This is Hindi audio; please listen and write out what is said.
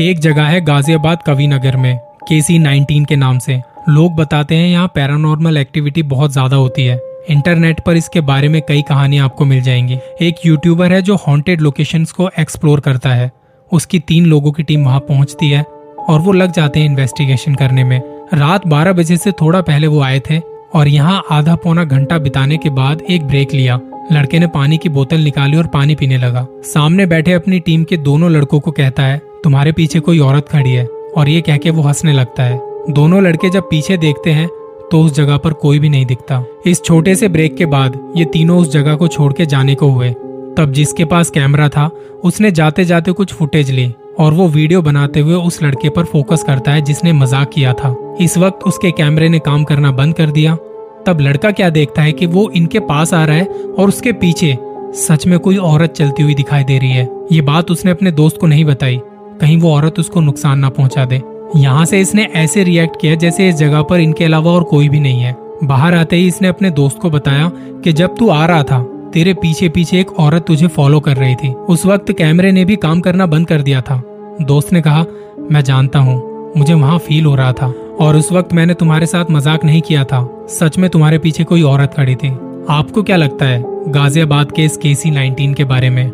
एक जगह है गाजियाबाद कवि नगर में केसी नाइनटीन के नाम से। लोग बताते हैं यहाँ पैरानॉर्मल एक्टिविटी बहुत ज़्यादा होती है। इंटरनेट पर इसके बारे में कई कहानियाँ आपको मिल जाएँगी। एक यूट्यूबर है जो हॉन्टेड लोकेशंस को एक्सप्लोर करता है। उसकी तीन लोगों की टीम वहाँ पहुँचती है और वो लग जाते हैं इन्वेस्टिगेशन करने में। रात 12 बजे से थोड़ा पहले वो आए थे और यहाँ आधा पौना घंटा बिताने के बाद एक ब्रेक लिया। लड़के ने पानी की बोतल निकाली और पानी पीने लगा। सामने बैठे अपनी टीम के दोनों लड़कों को कहता है तुम्हारे पीछे कोई औरत खड़ी है और ये कह के वो हंसने लगता है। दोनों लड़के जब पीछे देखते हैं तो उस जगह पर कोई भी नहीं दिखता। इस छोटे से ब्रेक के बाद ये तीनों उस जगह को छोड़ के जाने को हुए। तब जिसके पास कैमरा था, उसने जाते जाते कुछ फुटेज ली और वो वीडियो बनाते हुए उस लड़के पर फोकस करता है जिसने मज़ाक किया था। इस वक्त उसके कैमरे ने काम करना बंद कर दिया। तब लड़का क्या देखता है कि वो इनके पास आ रहा है और उसके पीछे सच में कोई औरत चलती हुई दिखाई दे रही है। ये बात उसने अपने दोस्त को नहीं बताई। कहीं वो औरत उसको नुकसान ना पहुँचा दे। यहाँ से इसने ऐसे रिएक्ट किया जैसे इस जगह पर इनके अलावा और कोई भी नहीं है। बाहर आते ही इसने अपने दोस्त को बताया कि जब तू आ रहा था, तेरे पीछे पीछे एक औरत तुझे फॉलो कर रही थी। उस वक्त कैमरे ने भी काम करना बंद कर दिया था। दोस्त ने कहा, मैं जानता हूँ, मुझे वहाँ फील हो रहा था और उस वक्त मैंने तुम्हारे साथ मज़ाक नहीं किया था। सच में तुम्हारे पीछे कोई औरत खड़ी थी। आपको क्या लगता है गाजियाबाद के इस केसी नाइनटीन के बारे में?